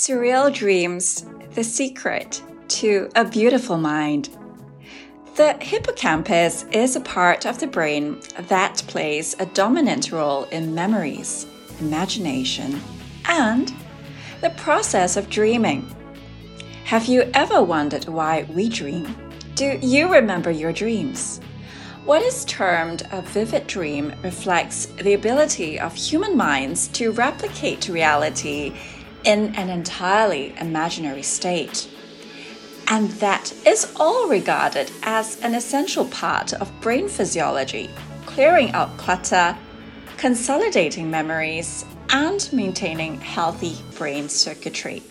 Surreal dreams, the secret to a beautiful mind. The hippocampus is a part of the brain that plays a dominant role in memories, imagination, and the process of dreaming. Have you ever wondered why we dream? Do you remember your dreams? What is termed a vivid dream reflects the ability of human minds to replicate reality in an entirely imaginary state. And that is all regarded as an essential part of brain physiology, clearing out clutter, consolidating memories, and maintaining healthy brain circuitry.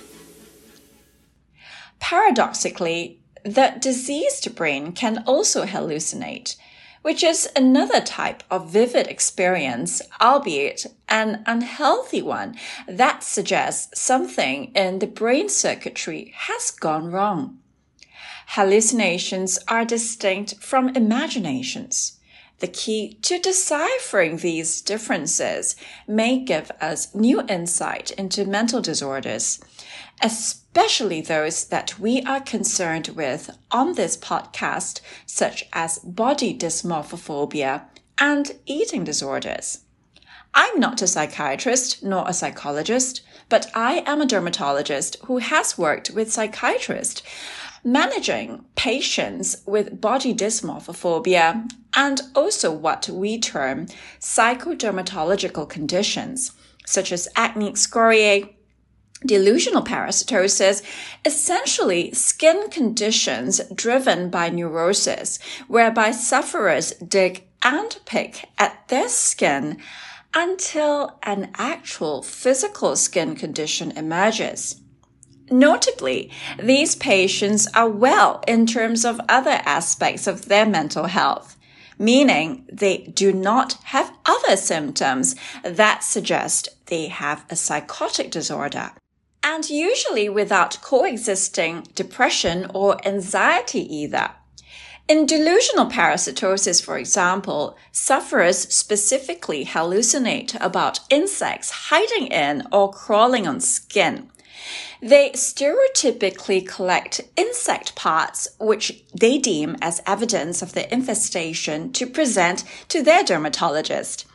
Paradoxically, the diseased brain can also hallucinate which is another type of vivid experience, albeit an unhealthy one that suggests something in the brain circuitry has gone wrong. Hallucinations are distinct from imaginations. The key to deciphering these differences may give us new insight into mental disorders, especially those that we are concerned with on this podcast, such as body dysmorphophobia and eating disorders. I'm not a psychiatrist nor a psychologist, but I am a dermatologist who has worked with psychiatrists managing patients with body dysmorphophobia and also what we term psychodermatological conditions, such as acne excoriée, delusional parasitosis, essentially skin conditions driven by neurosis, whereby sufferers dig and pick at their skin until an actual physical skin condition emerges. Notably, these patients are well in terms of other aspects of their mental health, meaning they do not have other symptoms that suggest they have a psychotic disorder. And usually without coexisting depression or anxiety either. In delusional parasitosis, for example, sufferers specifically hallucinate about insects hiding in or crawling on skin. They stereotypically collect insect parts, which they deem as evidence of the infestation to present to their dermatologist.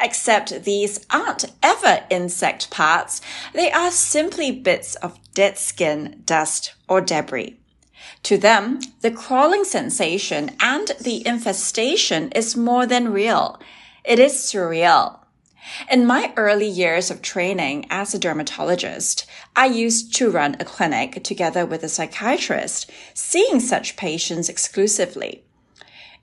Except these aren't ever insect parts, they are simply bits of dead skin, dust, or debris. To them, the crawling sensation and the infestation is more than real. It is surreal. In my early years of training as a dermatologist, I used to run a clinic together with a psychiatrist, seeing such patients exclusively.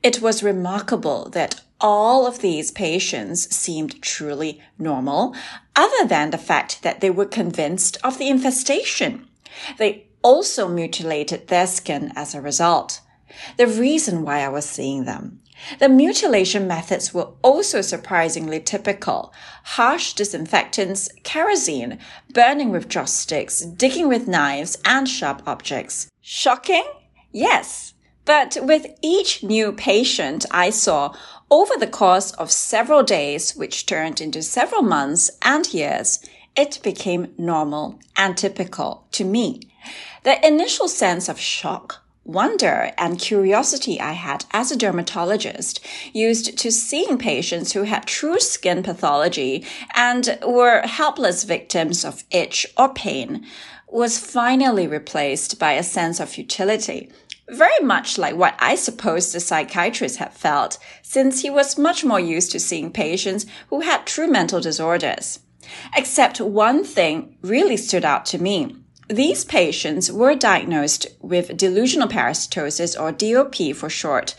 It was remarkable that all of these patients seemed truly normal, other than the fact that they were convinced of the infestation. They also mutilated their skin as a result. The reason why I was seeing them the mutilation methods were also surprisingly typical. Harsh disinfectants, kerosene, burning with joss sticks, digging with knives, and sharp objects. Shocking? Yes. But with each new patient I saw over the course of several days, which turned into several months and years, it became normal and typical to me. The initial sense of shock wonder and curiosity I had as a dermatologist used to seeing patients who had true skin pathology and were helpless victims of itch or pain was finally replaced by a sense of futility. Very much like what I suppose the psychiatrist had felt, since he was much more used to seeing patients who had true mental disorders. Except one thing really stood out to me. These patients were diagnosed with delusional parasitosis or DOP for short.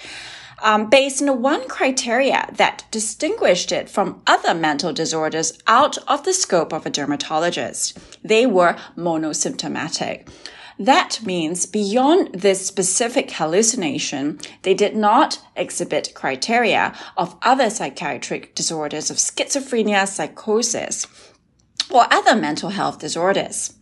Um, based on one criteria that distinguished it from other mental disorders out of the scope of a dermatologist. They were monosymptomatic. That means beyond this specific hallucination, they did not exhibit criteria of other psychiatric disorders of schizophrenia, psychosis, or other mental health disorders.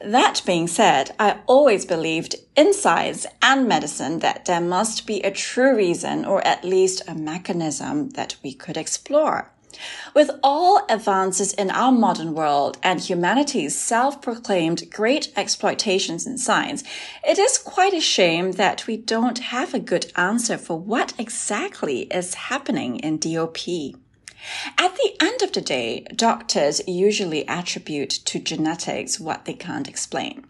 That being said, I always believed in science and medicine that there must be a true reason or at least a mechanism that we could explore. With all advances in our modern world and humanity's self-proclaimed great exploitations in science, it is quite a shame that we don't have a good answer for what exactly is happening in DOP. At the end of the day, doctors usually attribute to genetics what they can't explain.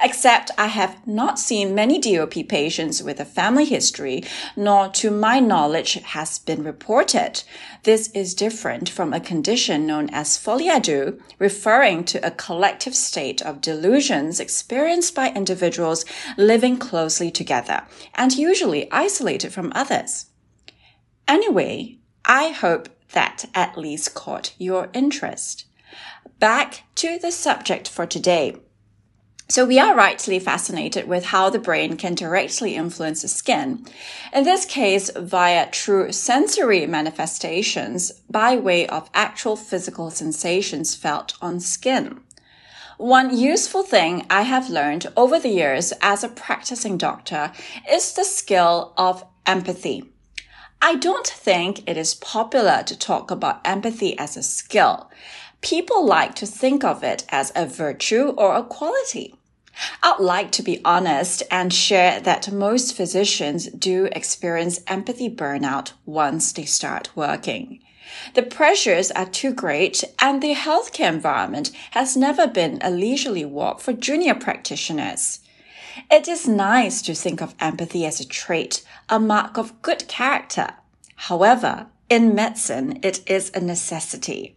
Except I have not seen many DOP patients with a family history, nor to my knowledge has been reported. This is different from a condition known as folie à deux, referring to a collective state of delusions experienced by individuals living closely together and usually isolated from others. Anyway, I hope that at least caught your interest. Back to the subject for today. So we are rightly fascinated with how the brain can directly influence the skin. In this case, via true sensory manifestations by way of actual physical sensations felt on skin. One useful thing I have learned over the years as a practicing doctor is the skill of empathy. I don't think it is popular to talk about empathy as a skill. People like to think of it as a virtue or a quality. I'd like to be honest and share that most physicians do experience empathy burnout once they start working. The pressures are too great and the healthcare environment has never been a leisurely walk for junior practitioners. It is nice to think of empathy as a trait, a mark of good character. However, in medicine, it is a necessity.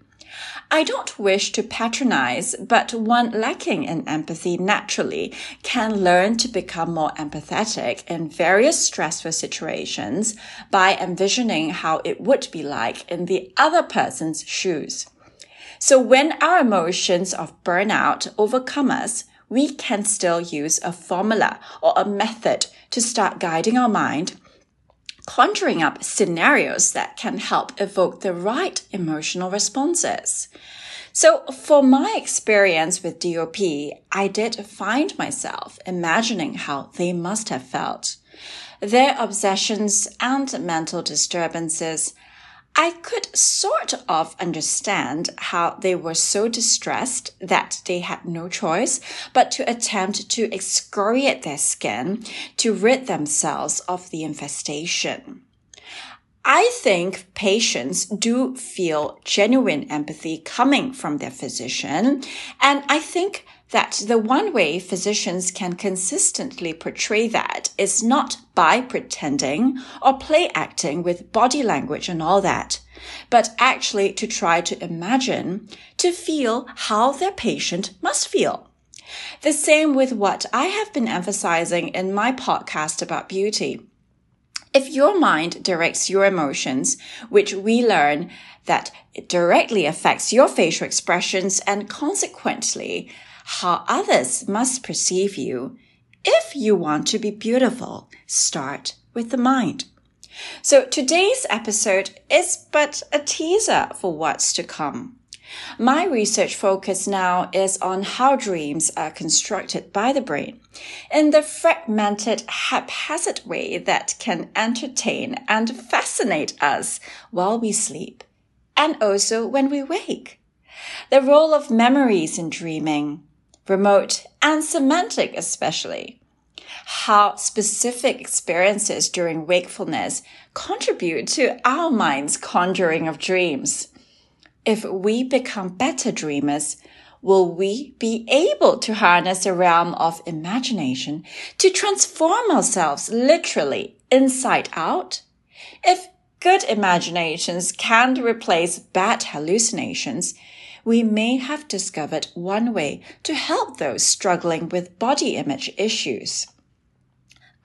I don't wish to patronize, but one lacking in empathy naturally can learn to become more empathetic in various stressful situations by envisioning how it would be like in the other person's shoes. So when our emotions of burnout overcome us, we can still use a formula or a method to start guiding our mind, conjuring up scenarios that can help evoke the right emotional responses. So for my experience with DOP, I did find myself imagining how they must have felt. Their obsessions and mental disturbances I could sort of understand how they were so distressed that they had no choice but to attempt to excoriate their skin to rid themselves of the infestation. I think patients do feel genuine empathy coming from their physician. And I think that the one way physicians can consistently portray that is not by pretending or play acting with body language and all that, but actually to try to imagine, to feel how their patient must feel. The same with what I have been emphasizing in my podcast about beauty. If your mind directs your emotions, which we learn that it directly affects your facial expressions and consequently how others must perceive you. If you want to be beautiful, start with the mind. So today's episode is but a teaser for what's to come. My research focus now is on how dreams are constructed by the brain in the fragmented, haphazard way that can entertain and fascinate us while we sleep and also when we wake. The role of memories in dreaming, remote, and semantic especially. How specific experiences during wakefulness contribute to our mind's conjuring of dreams. If we become better dreamers, will we be able to harness the realm of imagination to transform ourselves literally inside out? If good imaginations can't replace bad hallucinations, we may have discovered one way to help those struggling with body image issues.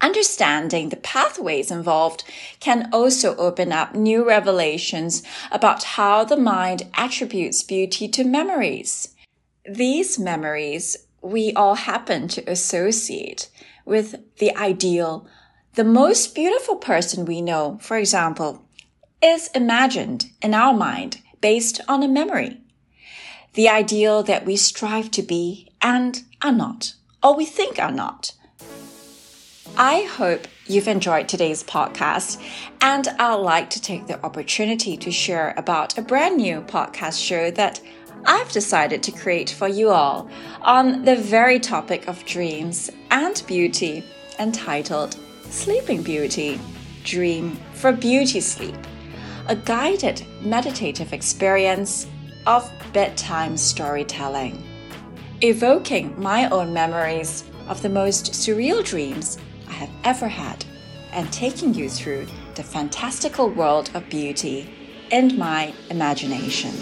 Understanding the pathways involved can also open up new revelations about how the mind attributes beauty to memories. These memories we all happen to associate with the ideal. The most beautiful person we know, for example, is imagined in our mind based on a memory the ideal that we strive to be and are not, or we think are not. I hope you've enjoyed today's podcast, and I'd like to take the opportunity to share about a brand new podcast show that I've decided to create for you all on the very topic of dreams and beauty, entitled Sleeping Beauty Dream for Beauty Sleep, a guided meditative experience of bedtime storytelling, evoking my own memories of the most surreal dreams I have ever had and taking you through the fantastical world of beauty and my imagination.